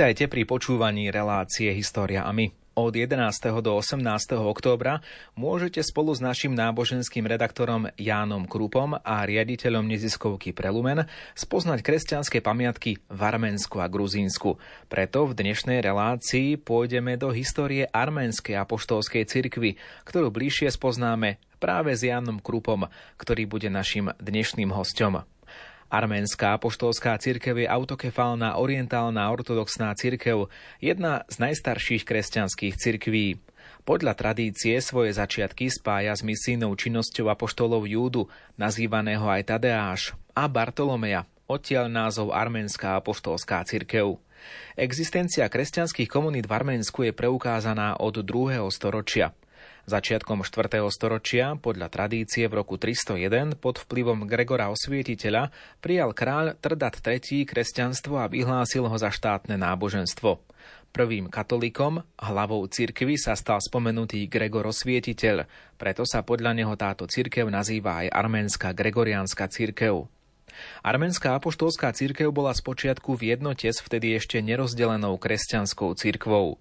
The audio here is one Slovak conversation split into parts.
Vítajte pri počúvaní relácie História a my. Od 11. do 18. októbra môžete spolu s našim náboženským redaktorom Jánom Krupom a riaditeľom neziskovky Prelumen spoznať kresťanské pamiatky v Arménsku a Gruzínsku. Preto v dnešnej relácii pôjdeme do histórie Arménskej apoštolskej cirkvy, ktorú bližšie spoznáme práve s Jánom Krupom, ktorý bude našim dnešným hostom. Arménska apoštolská cirkev je autokefálna orientálna ortodoxná cirkev, jedna z najstarších kresťanských cirkví. Podľa tradície svoje začiatky spája s misijnou činnosťou apoštolov Júdu, nazývaného aj Tadeáš, a Bartolomeja, odtiaľ názov Arménska apoštolská cirkev. Existencia kresťanských komunít v Arménsku je preukázaná od 2. storočia. Začiatkom 4. storočia, podľa tradície v roku 301, pod vplyvom Gregora Osvietiteľa, prijal kráľ Trdat III kresťanstvo a vyhlásil ho za štátne náboženstvo. Prvým katolíkom, hlavou cirkvy sa stal spomenutý Gregor Osvietiteľ, preto sa podľa neho táto cirkev nazýva aj arménska gregoriánska cirkev. Arménska apoštolská církev bola spočiatku v jednote s vtedy ešte nerozdelenou kresťanskou církvou.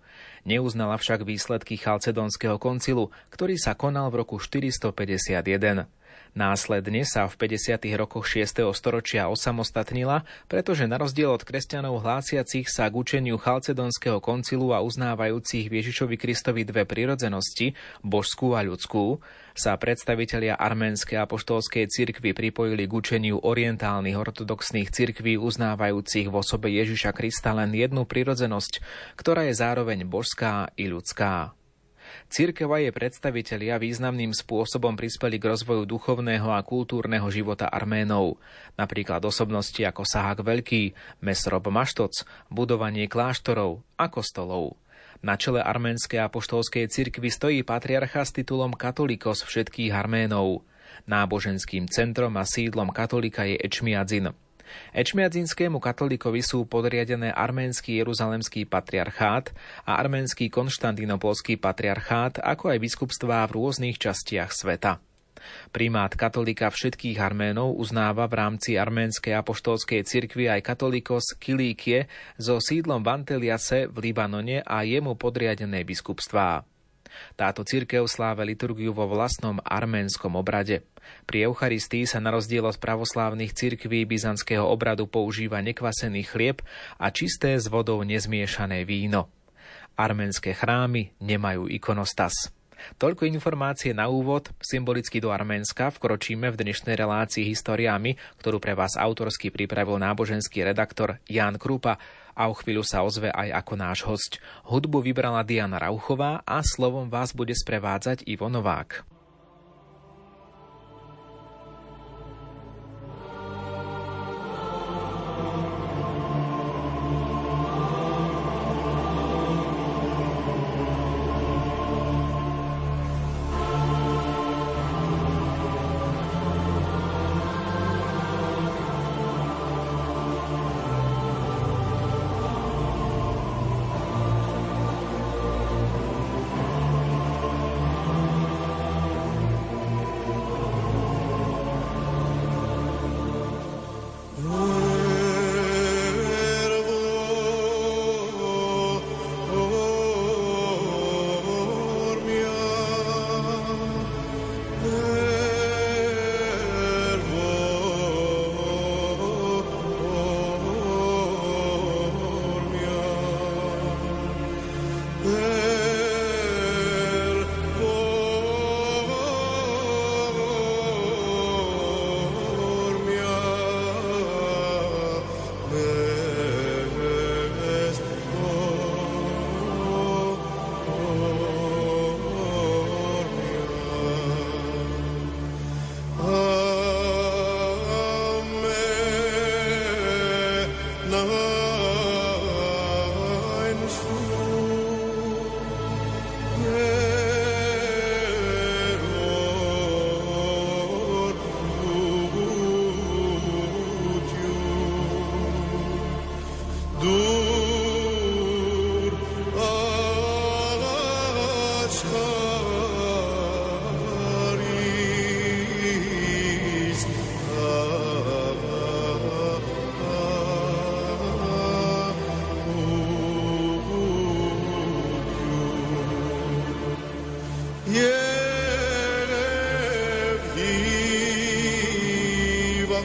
Neuznala však výsledky Chalcedonského koncilu, ktorý sa konal v roku 451. Následne sa v 50. rokoch 6. storočia osamostatnila, pretože na rozdiel od kresťanov hlásiacich sa k učeniu Chalcedonského koncilu a uznávajúcich Ježišovi Kristovi dve prirodzenosti, božskú a ľudskú, sa predstavitelia arménskej apoštolskej cirkvy pripojili k učeniu orientálnych ortodoxných cirkví uznávajúcich v osobe Ježiša Krista len jednu prirodzenosť, ktorá je zároveň božská i ľudská. Církev a jej predstavitelia významným spôsobom prispeli k rozvoju duchovného a kultúrneho života Arménov, napríklad osobnosti ako Sahak Veľký, Mesrob Maštoc, budovanie kláštorov a kostolov. Na čele arménskej apoštolskej cirkvi stojí patriarcha s titulom Katolikos všetkých Arménov. Náboženským centrom a sídlom katolika je Ečmiadzin. Ečmiadzinskému katolíkovi sú podriadené arménsky jeruzalemský patriarchát a arménsky konštantinopolský patriarchát, ako aj biskupstvá v rôznych častiach sveta. Primát katolika všetkých Arménov uznáva v rámci arménskej apoštolskej cirkvi aj katolíkos Kilíkie so sídlom v Anteliase v Libanone a jemu podriadené biskupstvá. Táto cirkev sláve liturgiu vo vlastnom arménskom obrade. Pri Eucharistii sa na rozdiel od pravoslávnych cirkví byzantského obradu používa nekvasený chlieb a čisté s vodou nezmiešané víno. Arménske chrámy nemajú ikonostas. Toľko informácie na úvod, symbolicky do Arménska vkročíme v dnešnej relácii historiami, ktorú pre vás autorsky pripravil náboženský redaktor Jan Krupa a o chvíľu sa ozve aj ako náš host. Hudbu vybrala Diana Rauchová a slovom vás bude sprevádzať Ivo Novák.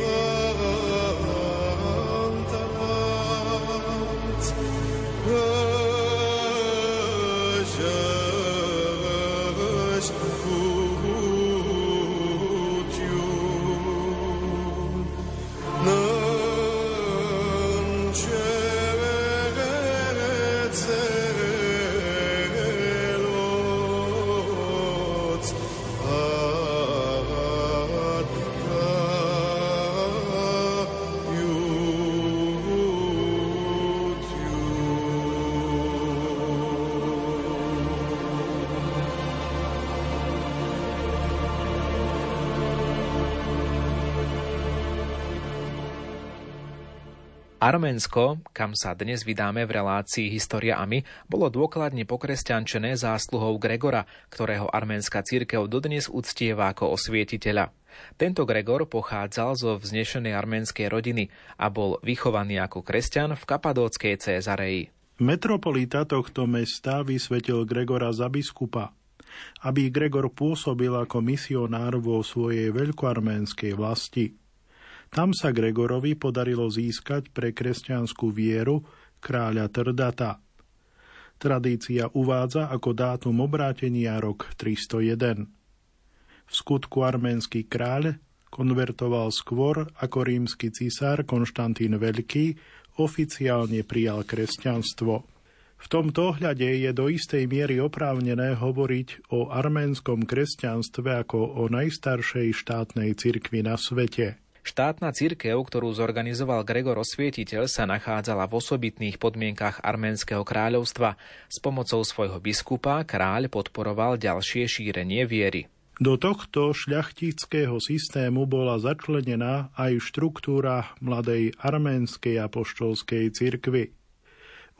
love. Arménsko, kam sa dnes vydáme v relácii História a my, bolo dôkladne pokresťančené zásluhou Gregora, ktorého arménska církev dodnes uctieva ako osvietiteľa. Tento Gregor pochádzal zo vznešenej arménskej rodiny a bol vychovaný ako kresťan v kapadóckej Cézareji. Metropolita tohto mesta vysvetil Gregora za biskupa, aby Gregor pôsobil ako misionár vo svojej veľkoarménskej vlasti. Tam sa Gregorovi podarilo získať pre kresťanskú vieru kráľa Trdata. Tradícia uvádza ako dátum obrátenia rok 301. V skutku arménsky kráľ konvertoval skôr ako rímsky cisár Konštantín Veľký oficiálne prijal kresťanstvo. V tomto ohľade je do istej miery oprávnené hovoriť o arménskom kresťanstve ako o najstaršej štátnej cirkvi na svete. Štátna cirkev, ktorú zorganizoval Gregor Osvietiteľ, sa nachádzala v osobitných podmienkach Arménskeho kráľovstva. S pomocou svojho biskupa kráľ podporoval ďalšie šírenie viery. Do tohto šľachtického systému bola začlenená aj štruktúra mladej arménskej apoštolskej cirkvy.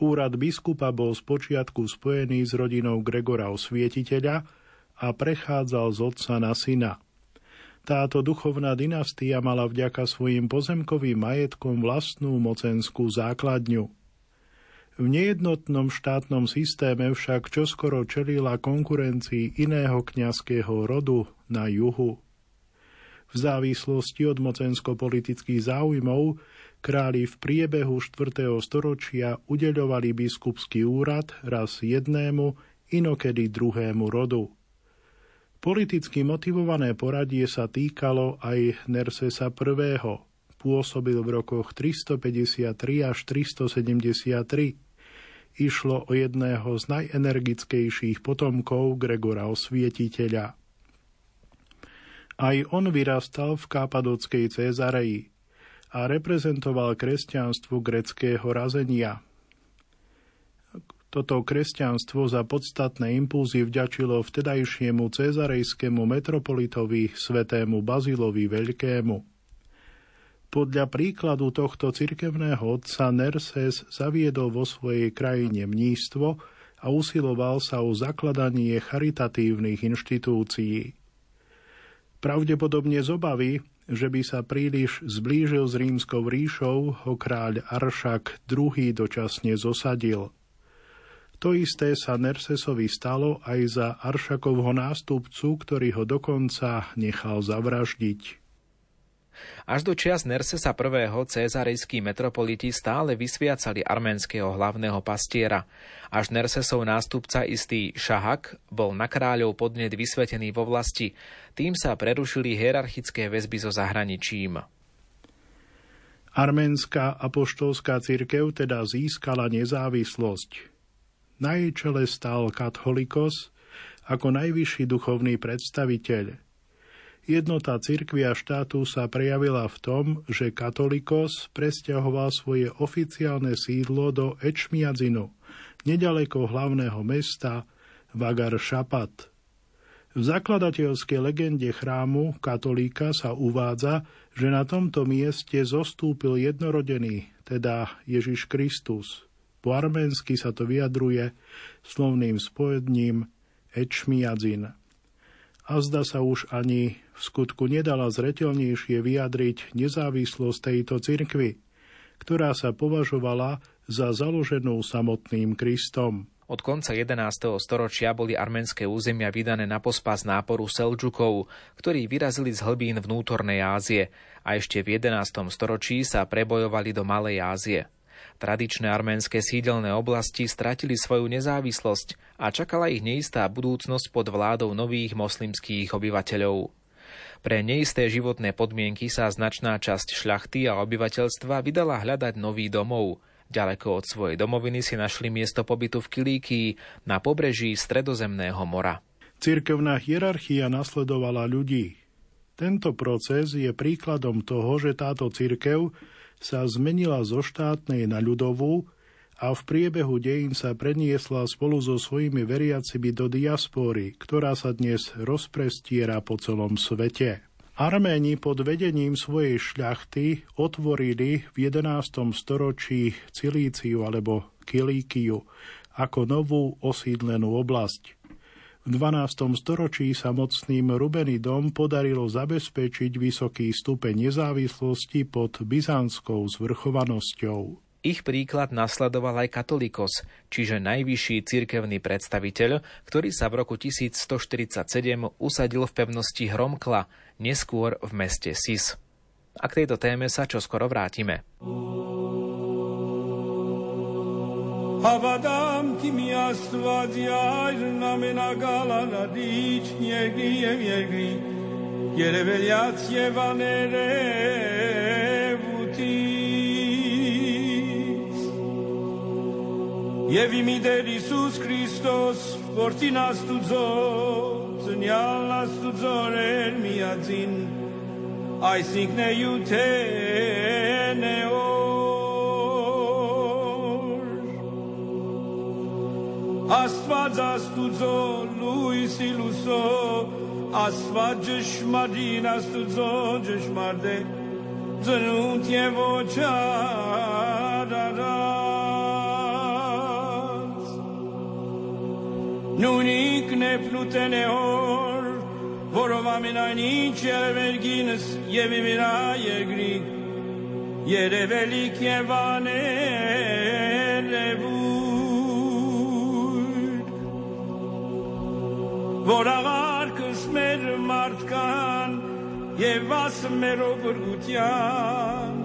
Úrad biskupa bol spočiatku spojený s rodinou Gregora Osvietiteľa a prechádzal z otca na syna – táto duchovná dynastia mala vďaka svojim pozemkovým majetkom vlastnú mocenskú základňu. V nejednotnom štátnom systéme však čoskoro čelila konkurencii iného kňazského rodu na juhu. V závislosti od mocensko-politických záujmov králi v priebehu 4. storočia udeľovali biskupský úrad raz jednému, inokedy druhému rodu. Politicky motivované poradie sa týkalo aj Nersesa I. Pôsobil v rokoch 353 až 373. Išlo o jedného z najenergickejších potomkov Gregora Osvietiteľa. Aj on vyrastal v kápadockej Cezareji a reprezentoval kresťanstvo greckého razenia – toto kresťanstvo za podstatné impulzy vďačilo vtedajšiemu cezarejskému metropolitovi svetému Bazilovi Veľkému. Podľa príkladu tohto cirkevného otca Nerses zaviedol vo svojej krajine mnístvo a usiloval sa o zakladanie charitatívnych inštitúcií. Pravdepodobne z obavy, že by sa príliš zblížil s rímskou ríšou, ho kráľ Aršak II dočasne zosadil – to isté sa Nersesovi stalo aj za Aršakovho nástupcu, ktorý ho dokonca nechal zavraždiť. Až do čias Nersesa I. cezarejskí metropoliti stále vysviacali arménskeho hlavného pastiera. Až Nersesov nástupca istý Šahak bol na kráľov podnet vysvetený vo vlasti. Tým sa prerušili hierarchické väzby so zahraničím. Arménska apoštolská cirkev teda získala nezávislosť. Na jej čele stál katholikos ako najvyšší duchovný predstaviteľ. Jednota cirkvi a štátu sa prejavila v tom, že katolikos presťahoval svoje oficiálne sídlo do Ečmiadzinu, nedaleko hlavného mesta Vagar Šapat. V zakladateľskej legende chrámu katolíka sa uvádza, že na tomto mieste zostúpil jednorodený, teda Ježiš Kristus. Po arménsky sa to vyjadruje slovným spojedním ečmiadzin. Zda sa už ani v skutku nedala zretelnejšie vyjadriť nezávislosť tejto cirkvy, ktorá sa považovala za založenú samotným Kristom. Od konca 11. storočia boli arménske územia vydané na pospas náporu Selčukov, ktorí vyrazili z hlbín vnútornej Ázie a ešte v 11. storočí sa prebojovali do Malej Ázie. Tradičné arménske sídelné oblasti stratili svoju nezávislosť a čakala ich neistá budúcnosť pod vládou nových moslimských obyvateľov. Pre neisté životné podmienky sa značná časť šľachty a obyvateľstva vydala hľadať nový domov – Ďaleko od svojej domoviny si našli miesto pobytu v Kilíkii na pobreží Stredozemného mora. Cirkevná hierarchia nasledovala ľudí. Tento proces je príkladom toho, že táto cirkev sa zmenila zo štátnej na ľudovú a v priebehu dejín sa preniesla spolu so svojimi veriacimi do diaspory, ktorá sa dnes rozprestiera po celom svete. Arméni pod vedením svojej šľachty otvorili v 11. storočí Cilíciu alebo Kilíkiu ako novú osídlenú oblasť. V 12. storočí sa mocným Rubenidom podarilo zabezpečiť vysoký stupeň nezávislosti pod byzantskou zvrchovanosťou. Ich príklad nasledoval aj katolíkos, čiže najvyšší cirkevný predstaviteľ, ktorý sa v roku 1147 usadil v pevnosti Hromkla, neskôr v meste Sis. A k tejto téme sa čoskoro vrátime. հավատամ քիմի աստվածի այրն ամենակալանադիչ երկրի եւ երկրի երևելյաց եւ աներևութից եւ իմի դեր Հիսուս Քրիստոս որտին աստուծո ծնյալ աստուծո էր միածին այսինքն է յուտենեո asfadzastu zo luisi luso asfadzesh madinastu zo jeshmarde zănunt e vocea da da. Nu Nunik ne plutene or Vorova nici el vergines e vivira e gri, grig Yere e evane որ ավարկս մեր մարդկան եւ աս մեր օգուտյան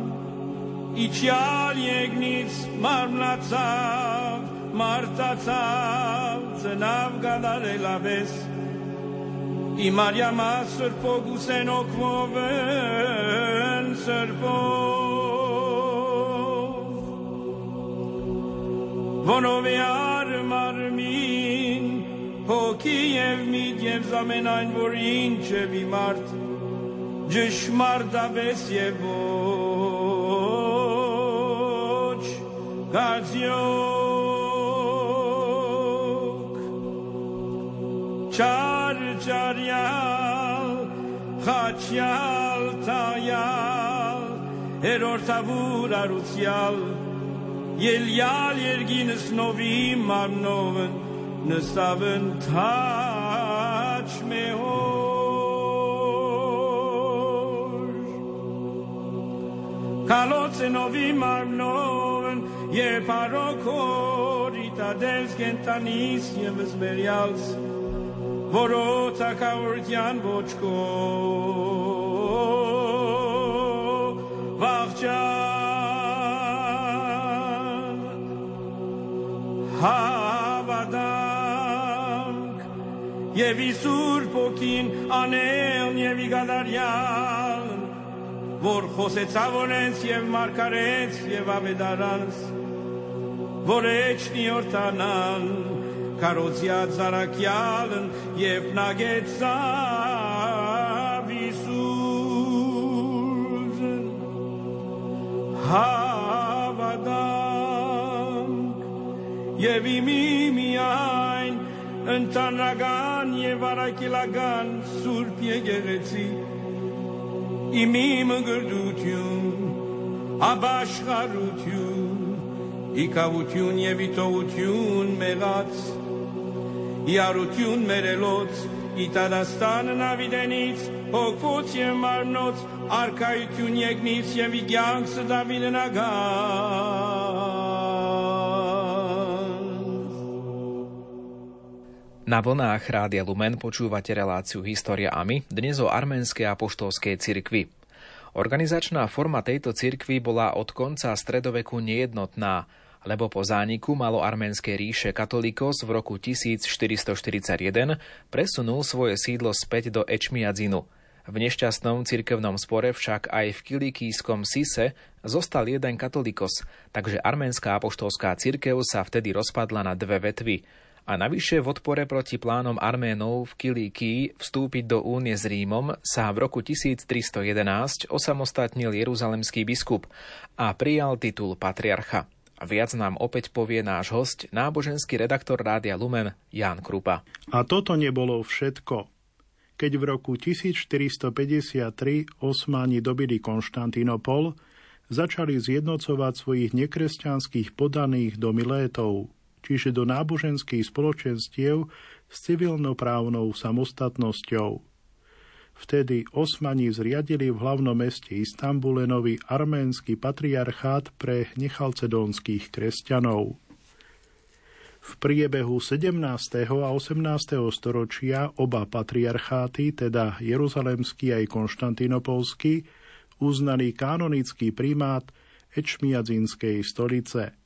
իջյալ յեգնից մարմնացավ մարտացավ ծնավ գալարելավես Իմարյամա սրբոգուսեն օկվովեն սրբով Վոնովիան հոգի եւ միտ եւ ամենայն որ ինչ է վիմարտ ջշմարտաբես եւ ոչ գազյոք չար չարյալ խաչյալ տայալ հերորդավուր արուցյալ ելյալ երգինս նովի մարնովն նստավն թաչ մեոր Կալոցնովի մարմնովն երբ արոքոր իտադելս կենտանիս եվս բերյալս որոց ակավորության ոչքով վաղճան Հա եւ ի Սուրբ ոգին աներն եւ ի գադարյան որ խոսեցավ օրենց եւ մարգարեց եւ ավետարանս որ էջնի օրտանան կարոզյա ծարակյալն եւ նագեցավ Իսուս հավադանք եւ իմի միան ընտանական եւ արակելական սուրբ եկեղեցի իմի մգրդություն աբաշխարություն իկավություն եւ իտողություն մեղած իարություն մերելոց, իտարաստանն ավիդենից, հոգոց և մարնոց, արկայություն եկնից և իգյանք սդավիննագան։ Na vlnách Rádia Lumen počúvate reláciu História AMI, dnes o arménskej apoštolskej cirkvi. Organizačná forma tejto cirkvi bola od konca stredoveku nejednotná, lebo po zániku malo arménskej ríše katolíkos v roku 1441 presunul svoje sídlo späť do Ečmiadzinu. V nešťastnom cirkevnom spore však aj v kilikijskom Sise zostal jeden katolíkos, takže arménska apoštolská cirkev sa vtedy rozpadla na dve vetvy – a navyše v odpore proti plánom Arménov v Kilíkii vstúpiť do únie s Rímom sa v roku 1311 osamostatnil jeruzalemský biskup a prijal titul patriarcha. Viac nám opäť povie náš host, náboženský redaktor Rádia Lumen Jan Krupa. A toto nebolo všetko. Keď v roku 1453 Osmáni dobili Konštantinopol, začali zjednocovať svojich nekresťanských podaných do Milétov, čiže do náboženských spoločenstiev s civilnoprávnou samostatnosťou. Vtedy Osmani zriadili v hlavnom meste Istambule nový arménsky patriarchát pre nechalcedónskych kresťanov. V priebehu 17. a 18. storočia oba patriarcháty, teda Jeruzalemský aj Konštantinopolský, uznali kanonický primát Ečmiadzinskej stolice –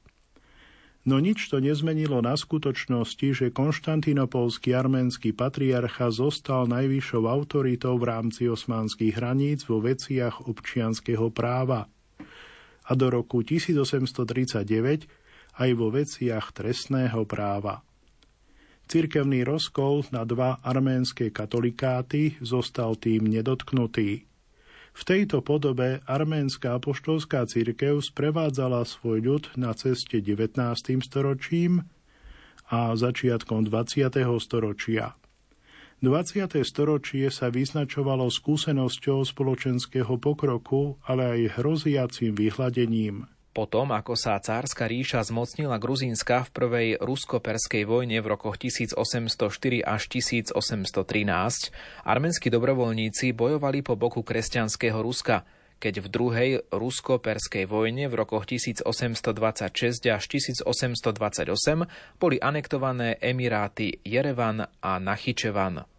No nič to nezmenilo na skutočnosti, že konštantinopolský arménsky patriarcha zostal najvyššou autoritou v rámci osmanských hraníc vo veciach občianského práva. A do roku 1839 aj vo veciach trestného práva. Cirkevný rozkol na dva arménske katolikáty zostal tým nedotknutý. V tejto podobe arménska apoštolská církev sprevádzala svoj ľud na ceste 19. storočím a začiatkom 20. storočia. 20. storočie sa vyznačovalo skúsenosťou spoločenského pokroku, ale aj hroziacím vyhľadením – potom, ako sa cárska ríša zmocnila Gruzínska v prvej rusko-perskej vojne v rokoch 1804 až 1813, arménsky dobrovoľníci bojovali po boku kresťanského Ruska, keď v druhej rusko-perskej vojne v rokoch 1826 až 1828 boli anektované emiráty Jerevan a Nachyčevan.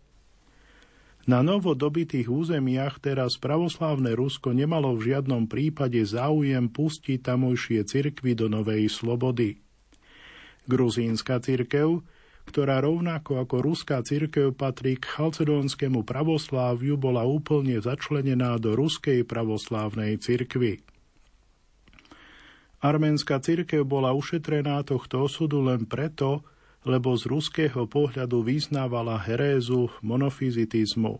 Na novo dobitých územiach teraz pravoslávne Rusko nemalo v žiadnom prípade záujem pustiť tamojšie cirkvy do novej slobody. Gruzínska cirkev, ktorá rovnako ako ruská cirkev patrí k chalcedónskému pravosláviu, bola úplne začlenená do ruskej pravoslávnej cirkvy. Arménska cirkev bola ušetrená tohto osudu len preto, lebo z ruského pohľadu vyznávala herézu monofizitizmu.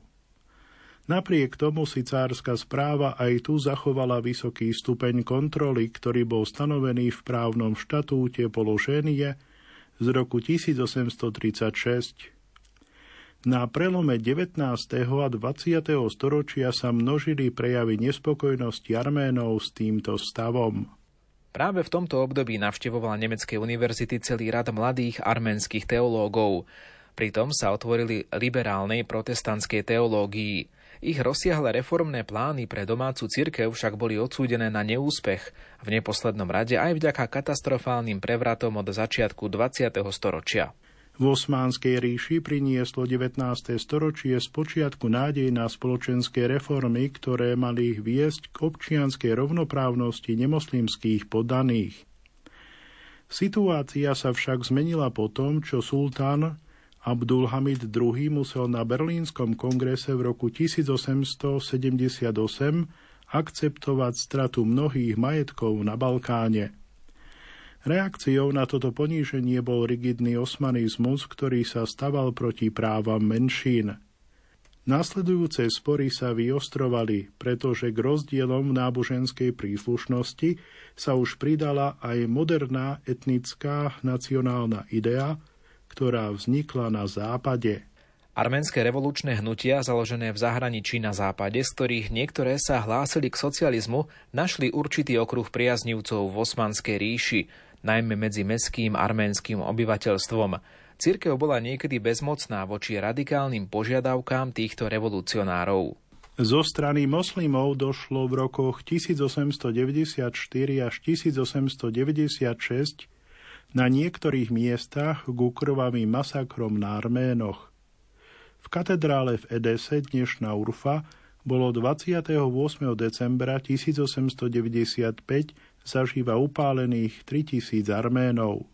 Napriek tomu si cárska správa aj tu zachovala vysoký stupeň kontroly, ktorý bol stanovený v právnom štatúte položenie z roku 1836. Na prelome 19. a 20. storočia sa množili prejavy nespokojnosti Arménov s týmto stavom. Práve v tomto období navštevovala nemecké univerzity celý rad mladých arménskych teológov. Pritom sa otvorili liberálnej protestantskej teológii. Ich rozsiahle reformné plány pre domácu cirkev však boli odsúdené na neúspech, v neposlednom rade aj vďaka katastrofálnym prevratom od začiatku 20. storočia. V Osmánskej ríši prinieslo 19. storočie z počiatku nádej na spoločenské reformy, ktoré mali viesť k občianskej rovnoprávnosti nemoslimských poddaných. Situácia sa však zmenila po tom, čo sultán Abdulhamid II musel na Berlínskom kongrese v roku 1878 akceptovať stratu mnohých majetkov na Balkáne. Reakciou na toto poníženie bol rigidný osmanizmus, ktorý sa staval proti právam menšín. Nasledujúce spory sa vyostrovali, pretože k rozdielom náboženskej príslušnosti sa už pridala aj moderná etnická nacionálna idea, ktorá vznikla na západe. Arménske revolučné hnutia, založené v zahraničí na západe, z ktorých niektoré sa hlásili k socializmu, našli určitý okruh priaznivcov v Osmanskej ríši, najmä medzi meským arménskym obyvateľstvom. Cirkev bola niekedy bezmocná voči radikálnym požiadavkám týchto revolucionárov. Zo strany moslimov došlo v rokoch 1894 až 1896 Na niektorých miestach ku krvavým masakrom na Arménoch. V katedrále v Edese, dnešná Urfa, bolo 28. decembra 1895 zažíva upálených 3000 Arménov.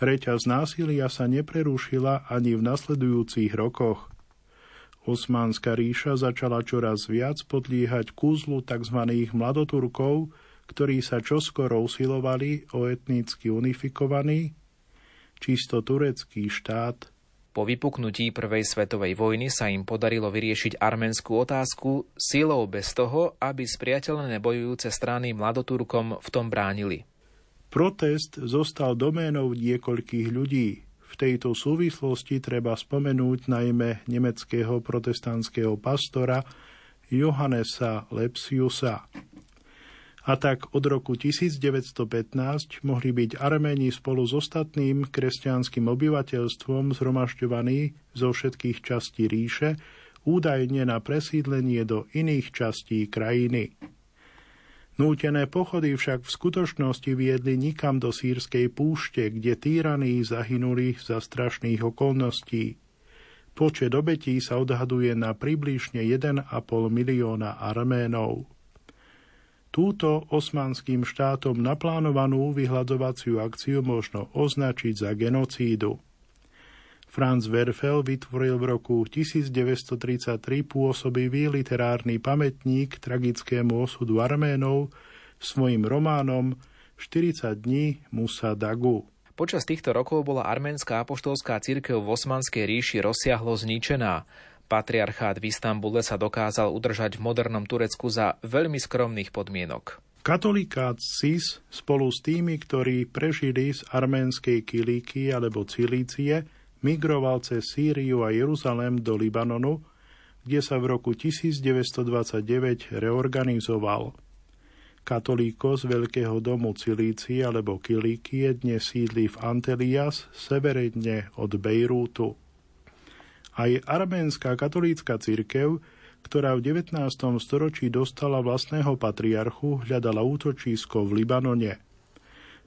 Reťaz násilia sa neprerušila ani v nasledujúcich rokoch. Osmánska ríša začala čoraz viac podliehať kúzlu tzv. mladoturkov, ktorí sa čoskoro usilovali o etnicky unifikovaný, čisto turecký štát – po vypuknutí Prvej svetovej vojny sa im podarilo vyriešiť arménskú otázku silou bez toho, aby spriateľné bojujúce strany mladoturkom v tom bránili. Protest zostal doménou niekoľkých ľudí. V tejto súvislosti treba spomenúť najmä nemeckého protestantského pastora Johannesa Lepsiusa. A tak od roku 1915 mohli byť Arméni spolu s ostatným kresťanským obyvateľstvom zhromažďovaní zo všetkých častí ríše, údajne na presídlenie do iných častí krajiny. Nútené pochody však v skutočnosti viedli nikam do sírskej púšte, kde týraní zahynuli za strašných okolností. Počet obetí sa odhaduje na približne 1,5 milióna Arménov. Túto osmanským štátom naplánovanú vyhľadovaciu akciu možno označiť za genocídu. Franz Werfel vytvoril v roku 1933 pôsobivý literárny pamätník tragickému osudu Arménov svojim románom 40 dní Musa Dagu. Počas týchto rokov bola arménska apoštolská církev v Osmanskej ríši rozsiahlo zničená. Patriarchát v Istambule sa dokázal udržať v modernom Turecku za veľmi skromných podmienok. Katolíkát CIS spolu s tými, ktorí prežili z arménskej Kilíky alebo Cilície, migroval cez Sýriu a Jeruzalém do Libanonu, kde sa v roku 1929 reorganizoval. Katolíko Veľkého domu Cilície alebo Kilíky dnes sídli v Antelias, severene od Bejrútu. Aj arménska katolícka cirkev, ktorá v 19. storočí dostala vlastného patriarchu, hľadala útočisko v Libanone.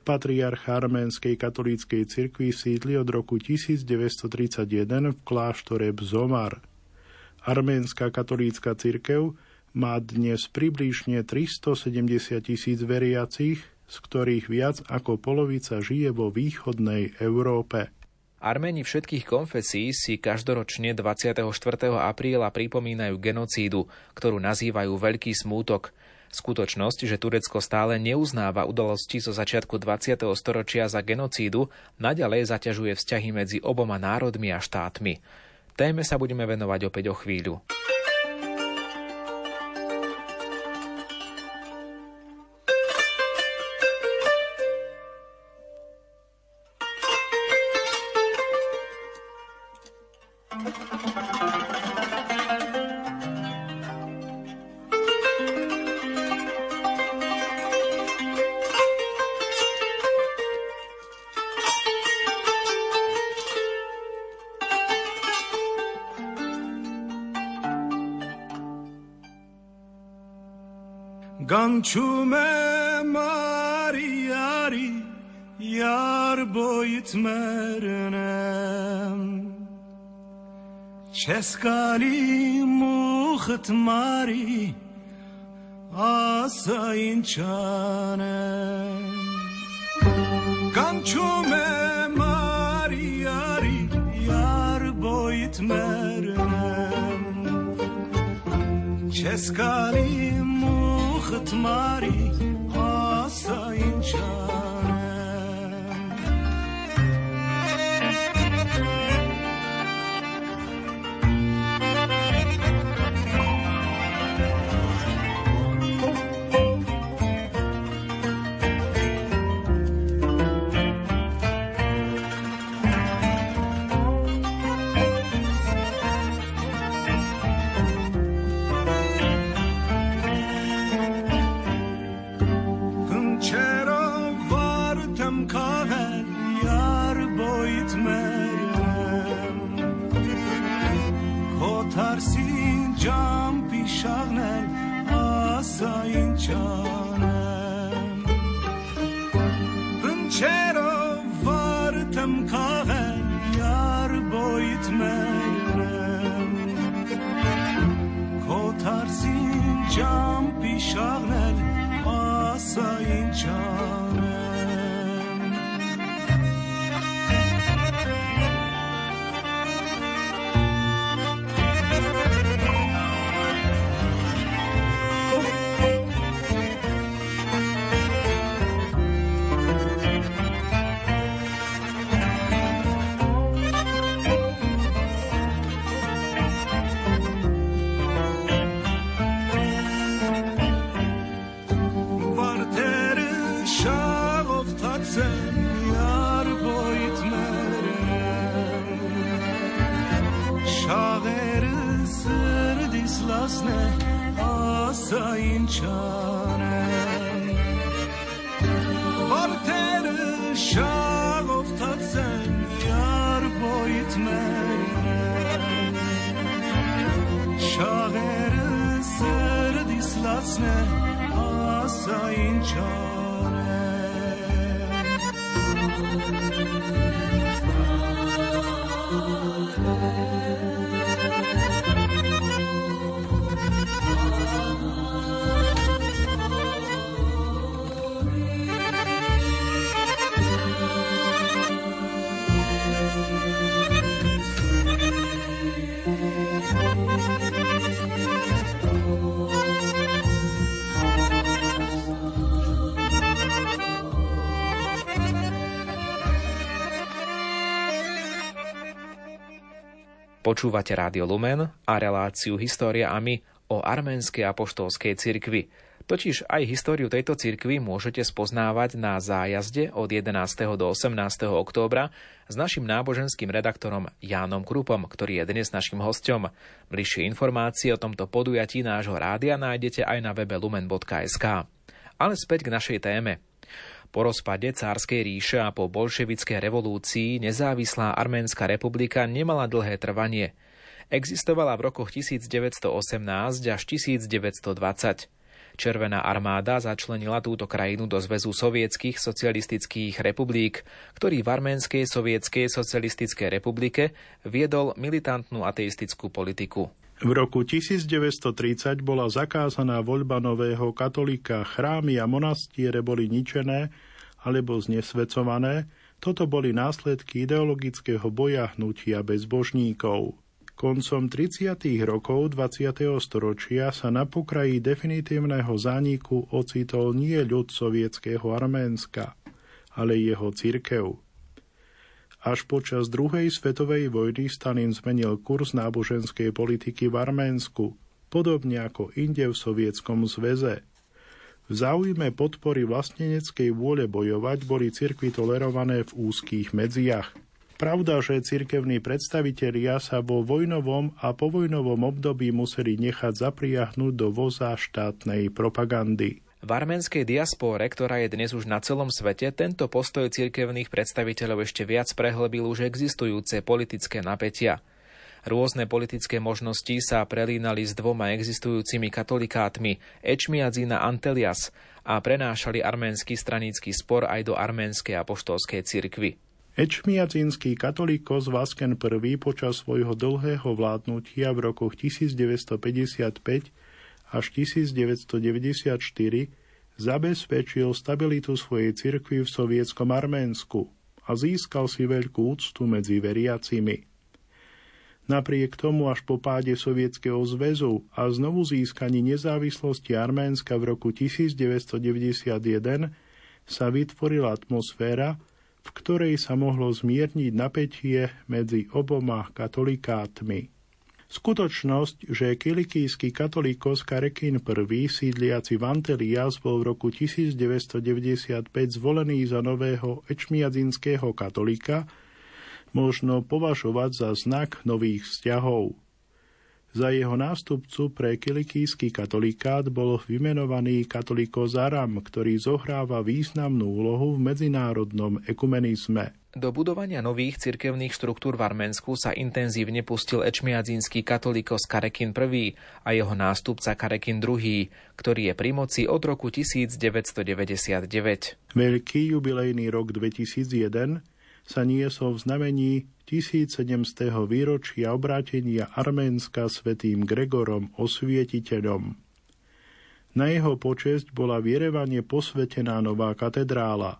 Patriarch arménskej katolíckej cirkvi sídli od roku 1931 v kláštore Bzomar. Arménska katolícka cirkev má dnes približne 370 tisíc veriacich, z ktorých viac ako polovica žije vo východnej Európe. Arméni všetkých konfesí si každoročne 24. apríla pripomínajú genocídu, ktorú nazývajú Veľký smútok. Skutočnosť, že Turecko stále neuznáva udalosti zo začiatku 20. storočia za genocídu, naďalej zaťažuje vzťahy medzi oboma národmi a štátmi. Téme sa budeme venovať opäť o chvíľu. Չես գալի մուխտ մարի ասա ինչ անեմ Կանչում է մարի արի յար բոյիտ մերնեմ Չես գալի մուխտ մարի ասա ինչ անեմ جانم من چرا وارتم کاغن یار بایت میرم کو ترسین جام پیشاغنل آساین جانم نه آسا این چانه بارتر شا گفتاد زن یار بایت مرنه شا غیر سر نه آسا این چانه Počúvate Rádio Lumen a reláciu História a my o arménskej apoštolskej cirkvi. Totiž aj históriu tejto cirkvi môžete spoznávať na zájazde od 11. do 18. októbra s našim náboženským redaktorom Jánom Krupom, ktorý je dnes našim hostom. Bližšie informácie o tomto podujatí nášho rádia nájdete aj na webe lumen.sk. Ale späť k našej téme. Po rozpade cárskej ríše a po bolševickej revolúcii nezávislá Arménska republika nemala dlhé trvanie. Existovala v rokoch 1918 až 1920. Červená armáda začlenila túto krajinu do Zväzu sovietských socialistických republik, ktorý v Arménskej sovietskej socialistickej republike viedol militantnú ateistickú politiku. V roku 1930 bola zakázaná voľba nového katolíka, chrámy a monastiere boli ničené alebo znesvecované, toto boli následky ideologického boja hnutia bezbožníkov. Koncom 30. rokov 20. storočia sa na pokraji definitívneho zániku ocitol nie ľud sovietského Arménska, ale jeho cirkev. Až počas druhej svetovej vojny Stalin zmenil kurz náboženskej politiky v Arménsku, podobne ako inde v Sovietskom zväze. V záujme podpory vlasteneckej vôle bojovať boli cirkvy tolerované v úzkých medziach. Pravda, že cirkevní predstavitelia sa vo vojnovom a povojnovom období museli nechať zapriahnuť do voza štátnej propagandy. V arménskej diaspóre, ktorá je dnes už na celom svete, tento postoj cirkevných predstaviteľov ešte viac prehlbil už existujúce politické napätia. Rôzne politické možnosti sa prelínali s dvoma existujúcimi katolikátmi Ečmiadzina Antelias a prenášali arménsky stranícky spor aj do arménskej apoštolskej cirkvy. Ečmiadzínsky katolíkos Vasken I počas svojho dlhého vládnutia v rokoch 1955 až 1994 zabezpečil stabilitu svojej cirkvi v sovietskom Arménsku a získal si veľkú úctu medzi veriacimi. Napriek tomu až po páde Sovietskeho zväzu a znovu získaní nezávislosti Arménska v roku 1991 sa vytvorila atmosféra, v ktorej sa mohlo zmierniť napätie medzi oboma katolikátmi. Skutočnosť, že kilikijský katolíkos Karekín I, sídliaci v Antelias, bol v roku 1995 zvolený za nového ečmiadzinského katolíka, možno považovať za znak nových vzťahov. Za jeho nástupcu pre kilikijský katolíkát bol vymenovaný katolíko Zaram, ktorý zohráva významnú úlohu v medzinárodnom ekumenizme. Do budovania nových cirkevných štruktúr v Arménsku sa intenzívne pustil ečmiadzínsky katolíkos Karekin I a jeho nástupca Karekin II, ktorý je pri moci od roku 1999. Veľký jubilejný rok 2001 sa niesol v znamení 1700. výročia obrátenia Arménska svetým Gregorom osvietiteľom. Na jeho počesť bola v posvetená nová katedrála.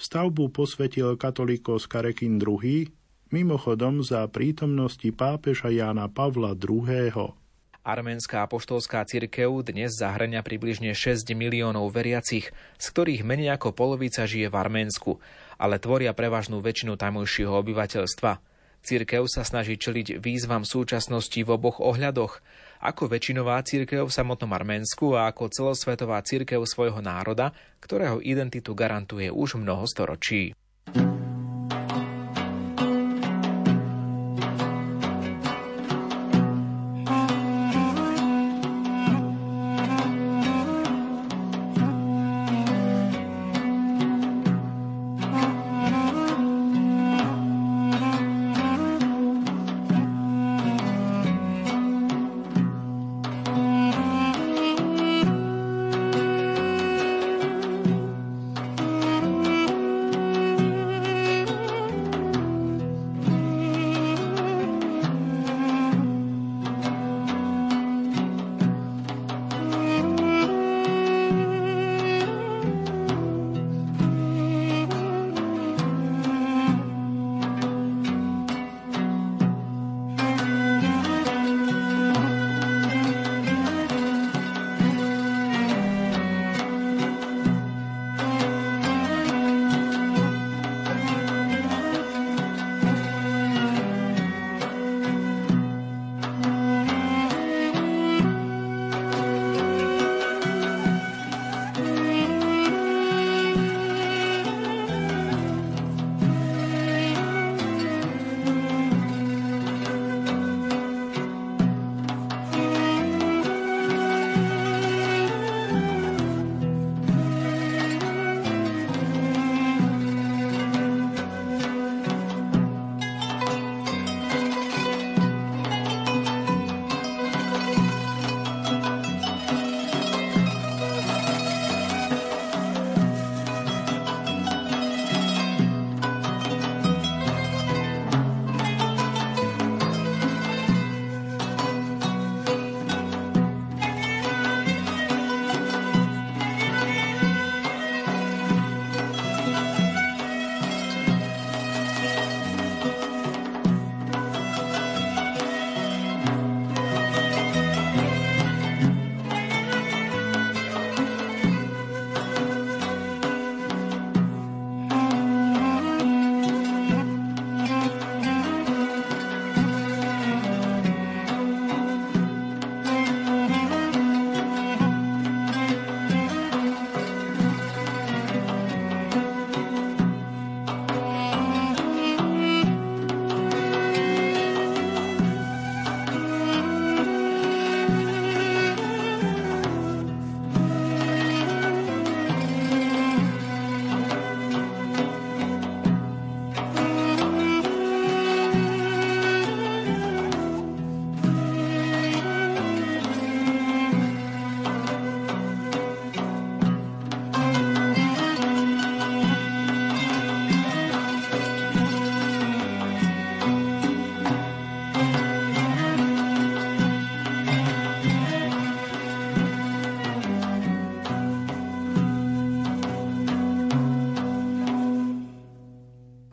Stavbu posvetil katolíkos Karekin II, mimochodom za prítomnosti pápeža Jána Pavla II. Arménska apoštolská cirkev dnes zahrania približne 6 miliónov veriacich, z ktorých menej ako polovica žije v Arménsku, ale tvoria prevažnú väčšinu tamojšieho obyvateľstva. Cirkev sa snaží čeliť výzvam súčasnosti v oboch ohľadoch, ako väčšinová cirkev v samotnom Arménsku a ako celosvetová cirkev svojho národa, ktorého identitu garantuje už mnoho storočí.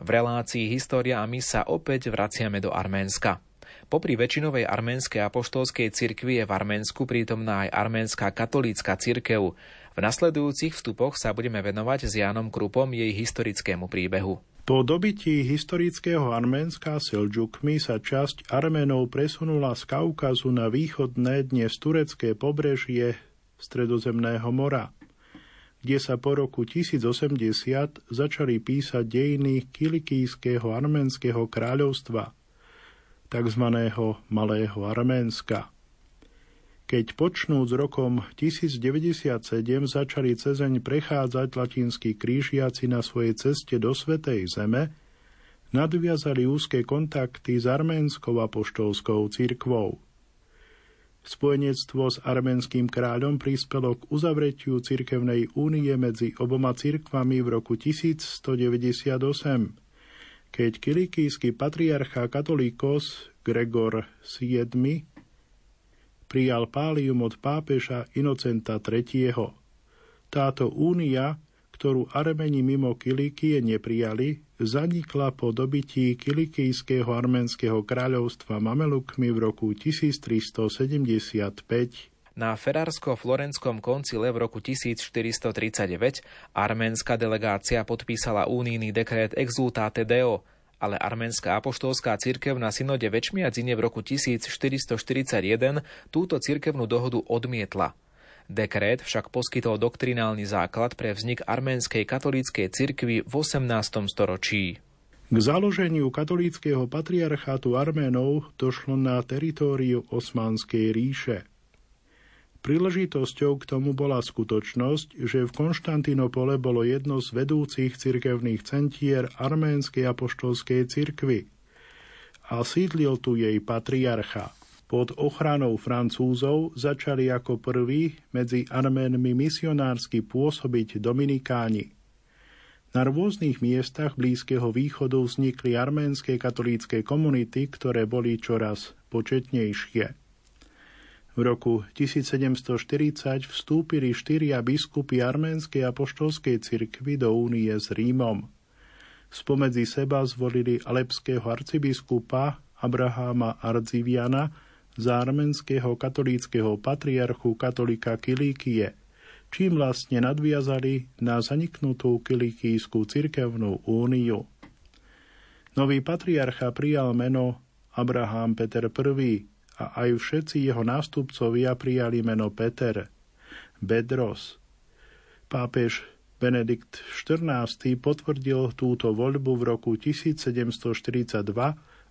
V relácii História a my sa opäť vraciame do Arménska. Popri väčšinovej arménskej apoštolskej cirkvi je v Arménsku prítomná aj arménska katolícka cirkev. V nasledujúcich vstupoch sa budeme venovať s Jánom Krupom jej historickému príbehu. Po dobití historického Arménska Seldžukmi sa časť Arménov presunula z Kaukazu na východné dnes turecké pobrežie Stredozemného mora kde sa po roku 1080 začali písať dejiny Kilikijského arménskeho kráľovstva, tzv. Malého Arménska. Keď počnúc rokom 1097 začali cezeň prechádzať latinskí krížiaci na svojej ceste do Svetej Zeme, nadviazali úzke kontakty s arménskou apoštolskou cirkvou. Spojenectvo s arménským kráľom prispelo k uzavretiu cirkevnej únie medzi oboma cirkvami v roku 1198, keď kilikijský patriarcha katolíkos Gregor VII prijal pálium od pápeža Inocenta III. Táto únia ktorú Armeni mimo Kilikie neprijali, zanikla po dobití Kilikijského arménskeho kráľovstva Mamelukmi v roku 1375. Na Ferársko-Florenskom koncile v roku 1439 arménska delegácia podpísala únijný dekret Exultate Deo, ale arménska apoštolská cirkev na synode Večmiadzine v roku 1441 túto cirkevnú dohodu odmietla. Dekrét však poskytol doktrinálny základ pre vznik arménskej katolíckej cirkvi v 18. storočí. K založeniu katolíckého patriarchátu Arménov došlo na teritóriu Osmanskej ríše. Príležitosťou k tomu bola skutočnosť, že v Konštantinopole bolo jedno z vedúcich cirkevných centier arménskej apoštolskej cirkvy a sídlil tu jej patriarcha. Pod ochranou Francúzov začali ako prví medzi Arménmi misionársky pôsobiť Dominikáni. Na rôznych miestach Blízkeho východu vznikli arménske katolícke komunity, ktoré boli čoraz početnejšie. V roku 1740 vstúpili štyria biskupy arménskej apoštolskej cirkvy do únie s Rímom. Spomedzi seba zvolili alepského arcibiskupa Abraháma Ardziviana, z arménskeho katolíckého patriarchu katolika Kilíkie, čím vlastne nadviazali na zaniknutú Kilikijskú cirkevnú úniu. Nový patriarcha prijal meno Abraham Peter I a aj všetci jeho nástupcovia prijali meno Peter, Bedros. Pápež Benedikt XIV potvrdil túto voľbu v roku 1742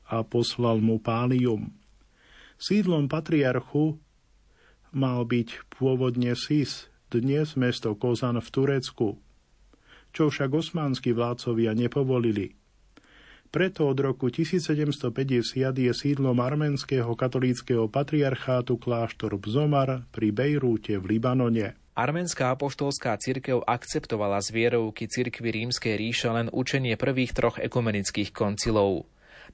a poslal mu pálium. Sídlom patriarchu mal byť pôvodne Sis, dnes mesto Kozan v Turecku, čo však osmanskí vládcovia nepovolili. Preto od roku 1750 je sídlom arménskeho katolíckého patriarchátu kláštor Bzomar pri Bejrúte v Libanone. Arménska apoštolská cirkev akceptovala z vierovky cirkvy rímskej ríše len učenie prvých troch ekumenických koncilov.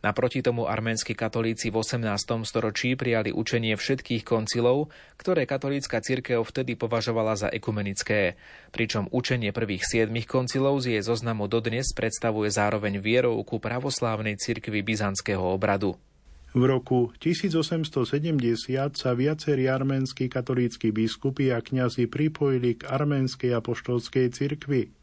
Naproti tomu arménsky katolíci v 18. storočí prijali učenie všetkých koncilov, ktoré katolícka cirkev vtedy považovala za ekumenické. Pričom učenie prvých siedmých koncilov z jej zoznamu dodnes predstavuje zároveň vierovku pravoslávnej cirkvy byzantského obradu. V roku 1870 sa viacerí arménsky katolícky biskupy a kňazi pripojili k arménskej apoštolskej cirkvi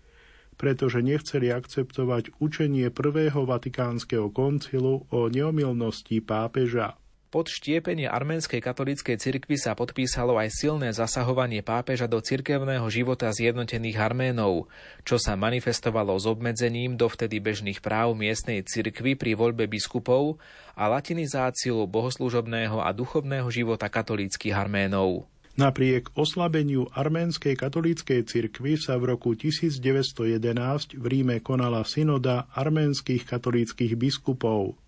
pretože nechceli akceptovať učenie prvého vatikánskeho koncilu o neomilnosti pápeža. Pod štiepenie arménskej katolíckej cirkvi sa podpísalo aj silné zasahovanie pápeža do cirkevného života zjednotených Arménov, čo sa manifestovalo s obmedzením dovtedy bežných práv miestnej cirkvy pri voľbe biskupov a latinizáciou bohoslúžobného a duchovného života katolíckých Arménov. Napriek oslabeniu arménskej katolíckej cirkvy sa v roku 1911 v Ríme konala synoda arménskych katolíckých biskupov.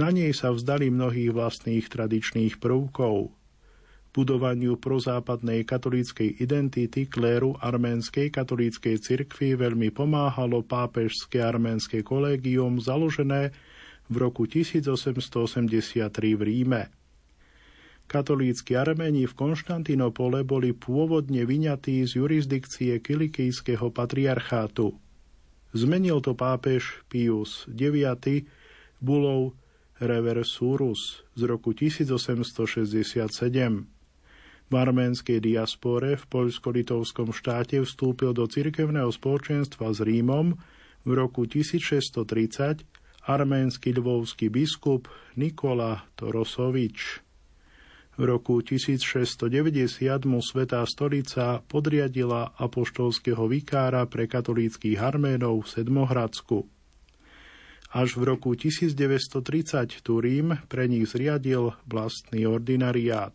Na nej sa vzdali mnohých vlastných tradičných prvkov. Budovaniu prozápadnej katolíckej identity kléru arménskej katolíckej cirkvy veľmi pomáhalo pápežské arménske kolégium založené v roku 1883 v Ríme. Katolícky Arméni v Konštantinopole boli pôvodne vyňatí z jurisdikcie Kilikijského patriarchátu. Zmenil to pápež Pius IX bulou Reversurus z roku 1867. V arménskej diaspore v poľsko-litovskom štáte vstúpil do cirkevného spoločenstva s Rímom v roku 1630 arménsky lvovský biskup Nikola Torosovič. V roku 1690 mu Svetá stolica podriadila apoštolského vikára pre katolíckých Arménov v Sedmohradsku. Až v roku 1930 Turím pre nich zriadil vlastný ordinariát.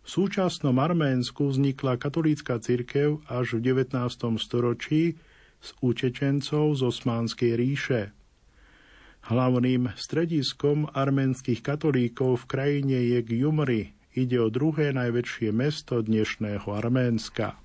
V súčasnom Arménsku vznikla katolícka cirkev až v 19. storočí s utečencov z Osmánskej ríše – Hlavným strediskom arménskych katolíkov v krajine je Gjumri. Ide o druhé najväčšie mesto dnešného Arménska.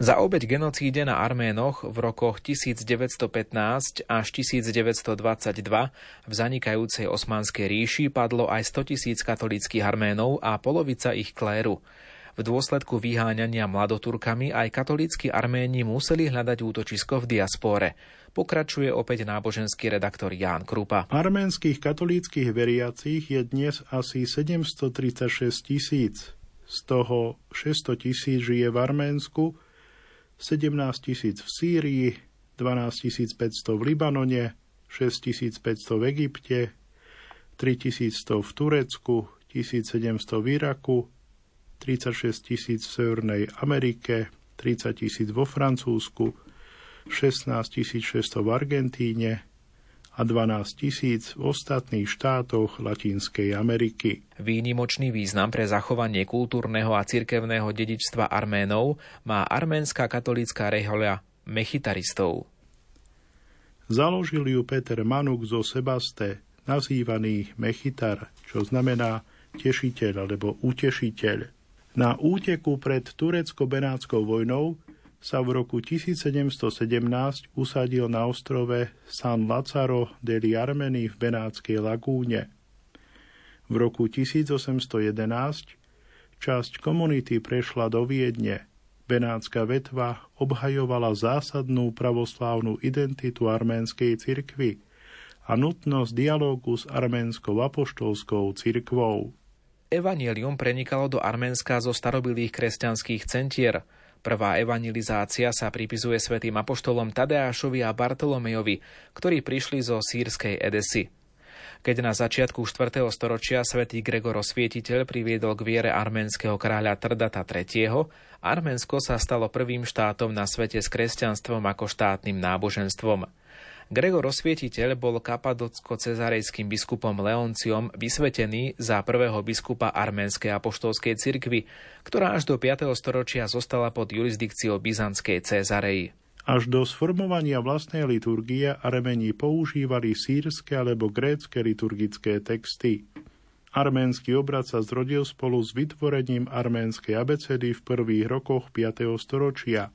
Za obeď genocíde na Arménoch v rokoch 1915 až 1922 v zanikajúcej osmanskej ríši padlo aj 100 tisíc katolíckých Arménov a polovica ich kléru. V dôsledku vyháňania mladoturkami aj katolíckí Arméni museli hľadať útočisko v diaspore. Pokračuje opäť náboženský redaktor Ján Krupa. Arménskych katolíckých veriacich je dnes asi 736 tisíc. Z toho 600 tisíc žije v Arménsku, 17 tisíc v Sýrii, 12 500 v Libanone, 6 500 v Egypte, 3100 v Turecku, 1700 v Iraku, 36 tisíc v Severnej Amerike, 30 tisíc vo Francúzsku, 16 600 v Argentíne, a 12 tisíc v ostatných štátoch Latinskej Ameriky. Výnimočný význam pre zachovanie kultúrneho a cirkevného dedičstva Arménov má arménska katolícka rehoľa mechitaristov. Založil ju Peter Manuk zo Sebaste, nazývaný Mechitar, čo znamená tešiteľ alebo utešiteľ. Na úteku pred turecko-benátskou vojnou sa v roku 1717 usadil na ostrove San Lazaro deli Armeni v Benátskej lagúne. V roku 1811 časť komunity prešla do Viedne. Benátska vetva obhajovala zásadnú pravoslávnu identitu arménskej cirkvy a nutnosť dialógu s arménskou apoštolskou cirkvou. Evangelium prenikalo do Arménska zo starobilých kresťanských centier – Prvá evangelizácia sa pripisuje svätým apoštolom Tadeášovi a Bartolomejovi, ktorí prišli zo sírskej Edesy. Keď na začiatku 4. storočia svätý Gregor Osvietiteľ priviedol k viere arménskeho kráľa Trdata III., Arménsko sa stalo prvým štátom na svete s kresťanstvom ako štátnym náboženstvom. Gregor Osvietiteľ bol kapadocko-cezarejským biskupom Leonciom vysvetený za prvého biskupa arménskej apoštolskej cirkvy, ktorá až do 5. storočia zostala pod jurisdikciou byzantskej Cezareji. Až do sformovania vlastnej liturgie Armeni používali sírske alebo grécké liturgické texty. Arménsky obrad sa zrodil spolu s vytvorením arménskej abecedy v prvých rokoch 5. storočia.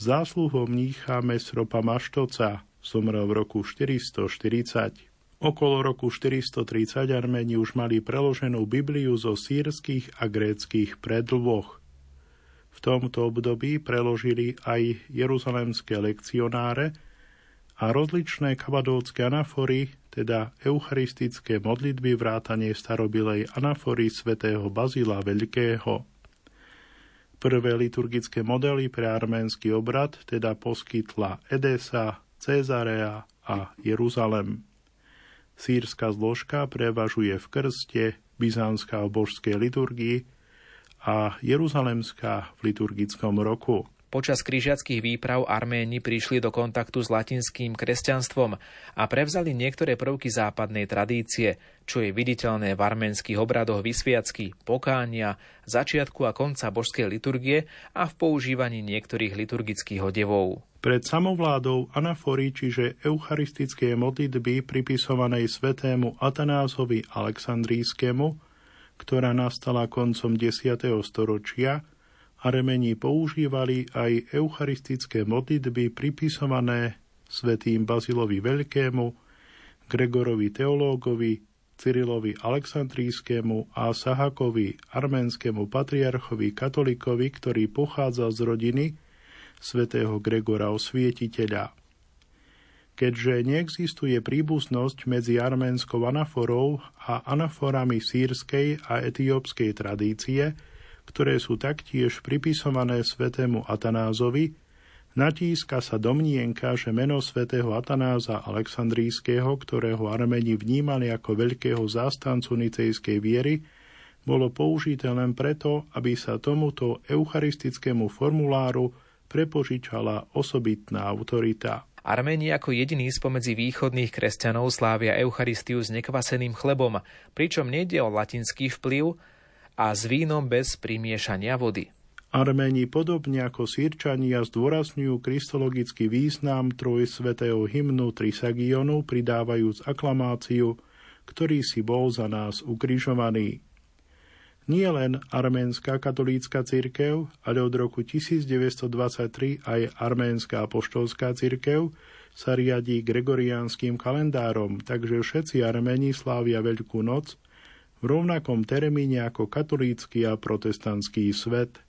Zásluhom mnícha Mesropa Maštoca, Zomrel v roku 440. Okolo roku 430 Arméni už mali preloženú Bibliu zo sírskych a gréckých predlvoch. V tomto období preložili aj jeruzalemské lekcionáre a rozličné kabadovské anafory, teda eucharistické modlitby vrátanie starobilej anafory svätého Bazila Veľkého. Prvé liturgické modely pre arménsky obrad teda poskytla Edesa, Cezarea a Jeruzalem. Sýrska zložka prevažuje v krste, byzantská v božskej liturgii a jeruzalemská v liturgickom roku. Počas križiackých výprav Arméni prišli do kontaktu s latinským kresťanstvom a prevzali niektoré prvky západnej tradície, čo je viditeľné v arménskych obradoch vysviacky, pokánia, začiatku a konca božskej liturgie a v používaní niektorých liturgických odevov. Pred samovládou anafory, čiže eucharistické modlitby pripisovanej svetému Atanázovi Aleksandrískému, ktorá nastala koncom 10. storočia, Armeni používali aj eucharistické modlitby pripisované svetým Bazilovi Veľkému, Gregorovi Teológovi, Cyrilovi Aleksandrijskému a Sahakovi, arménskému patriarchovi katolikovi, ktorý pochádza z rodiny svätého Gregora Osvietiteľa. Keďže neexistuje príbuznosť medzi arménskou anaforou a anaforami sírskej a etiópskej tradície, ktoré sú taktiež pripisované svetému Atanázovi, natíska sa domnienka, že meno svätého Atanáza Aleksandrijského, ktorého Armeni vnímali ako veľkého zástancu nicejskej viery, bolo použité len preto, aby sa tomuto eucharistickému formuláru prepožičala osobitná autorita. Arméni ako jediní spomedzi východných kresťanov slávia Eucharistiu s nekvaseným chlebom, pričom nejde o latinský vplyv, a s vínom bez primiešania vody. Arméni podobne ako Sýrčania zdôrazňujú kristologický význam trojsvetého hymnu Trisagionu, pridávajúc aklamáciu, ktorý si bol za nás ukrižovaný. Nie len arménska katolícka cirkev, ale od roku 1923 aj arménska apoštolská cirkev sa riadí gregoriánskym kalendárom, takže všetci Arméni slávia Veľkú noc v rovnakom termíne ako katolícky a protestantský svet.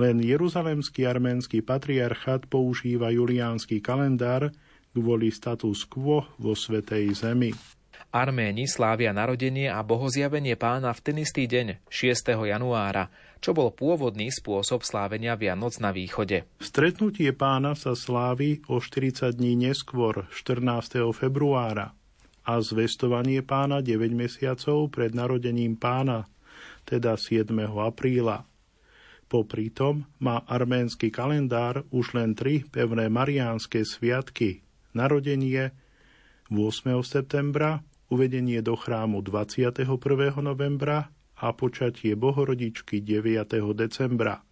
Len jeruzalemský arménsky patriarchát používa juliánsky kalendár kvôli status quo vo Svetej Zemi. Arméni slávia narodenie a bohozjavenie pána v ten istý deň, 6. januára, čo bol pôvodný spôsob slávenia Vianoc na východe. Stretnutie pána sa slávi o 40 dní neskôr, 14. februára a zvestovanie pána 9 mesiacov pred narodením pána, teda 7. apríla. Popri tom má arménsky kalendár už len tri pevné mariánske sviatky. Narodenie 8. septembra, uvedenie do chrámu 21. novembra a počatie Bohorodičky 9. decembra.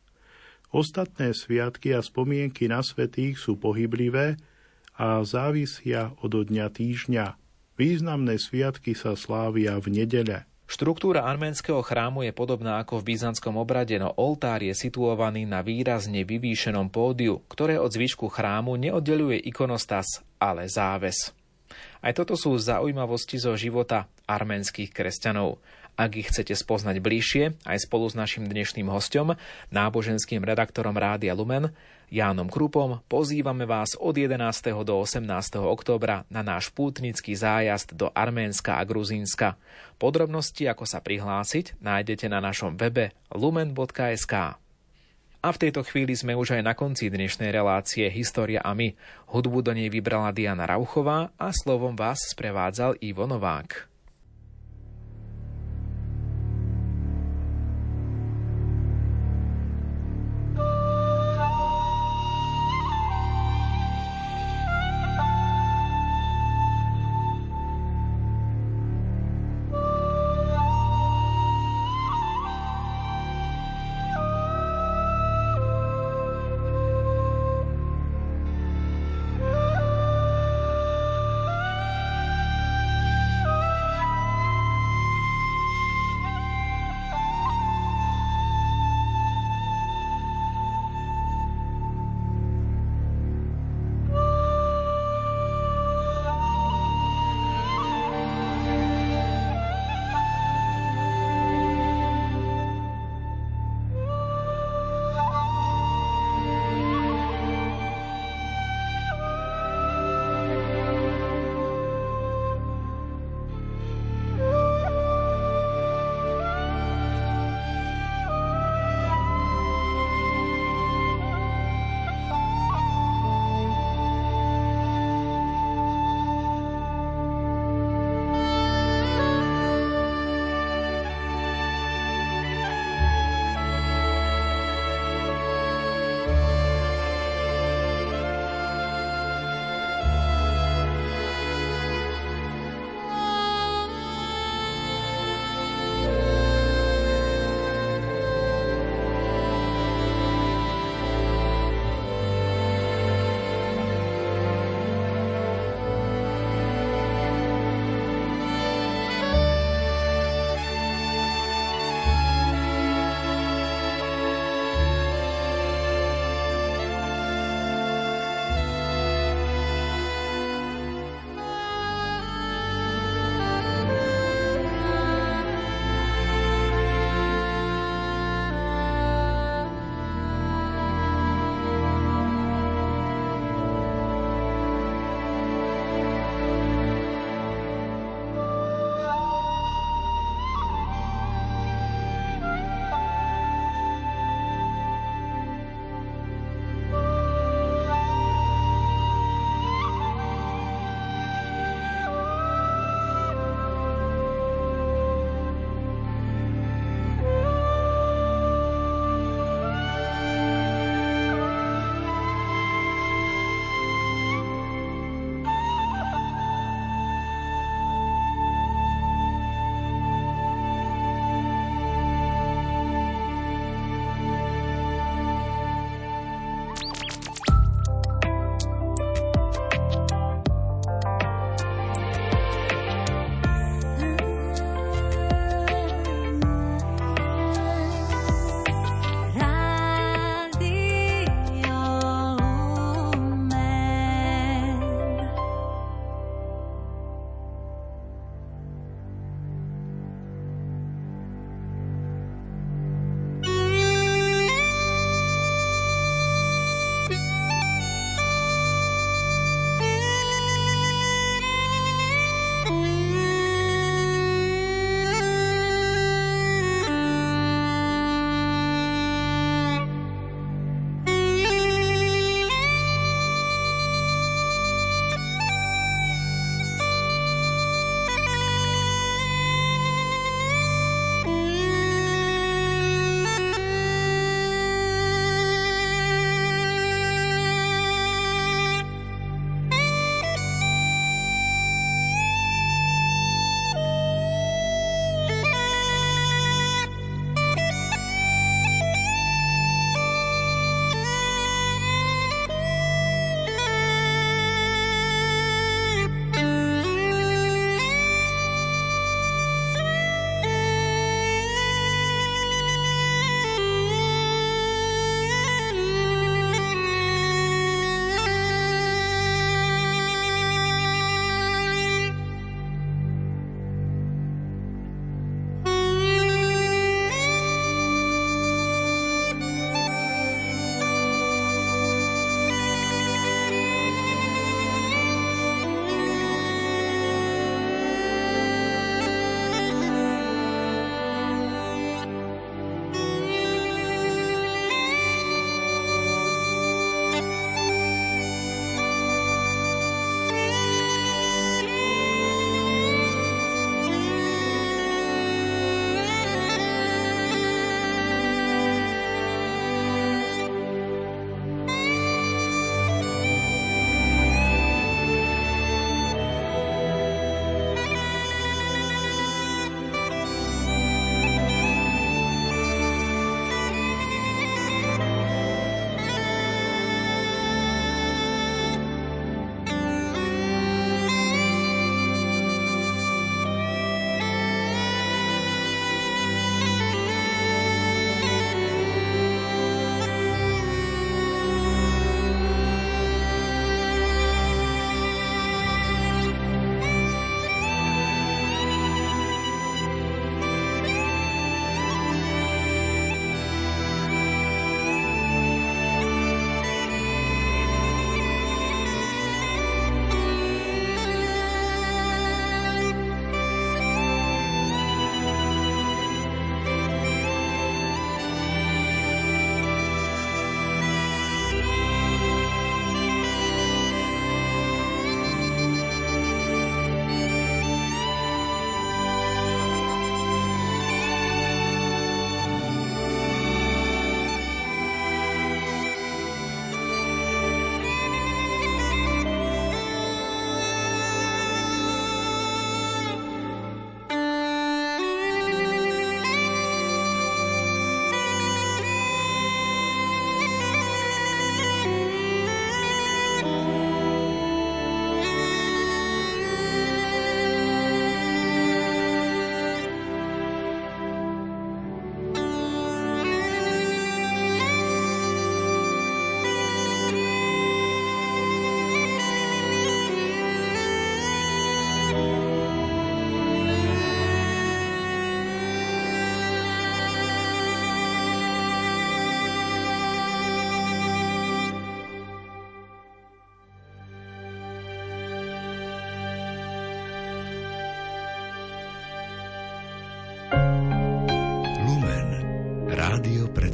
Ostatné sviatky a spomienky na svetých sú pohyblivé a závisia od dňa týždňa. Významné sviatky sa slávia v nedele. Štruktúra arménskeho chrámu je podobná ako v byzantskom obrade, no oltár je situovaný na výrazne vyvýšenom pódiu, ktoré od zvyšku chrámu neoddeluje ikonostas, ale záves. Aj toto sú zaujímavosti zo života arménskych kresťanov. Ak ich chcete spoznať bližšie, aj spolu s našim dnešným hostom, náboženským redaktorom Rádia Lumen, Jánom Krupom, pozývame vás od 11. do 18. októbra na náš pútnický zájazd do Arménska a Gruzínska. Podrobnosti, ako sa prihlásiť, nájdete na našom webe lumen.sk. A v tejto chvíli sme už aj na konci dnešnej relácie História a my. Hudbu do nej vybrala Diana Rauchová a slovom vás sprevádzal Ivo Novák.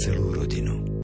Rádio pre celú rodinu.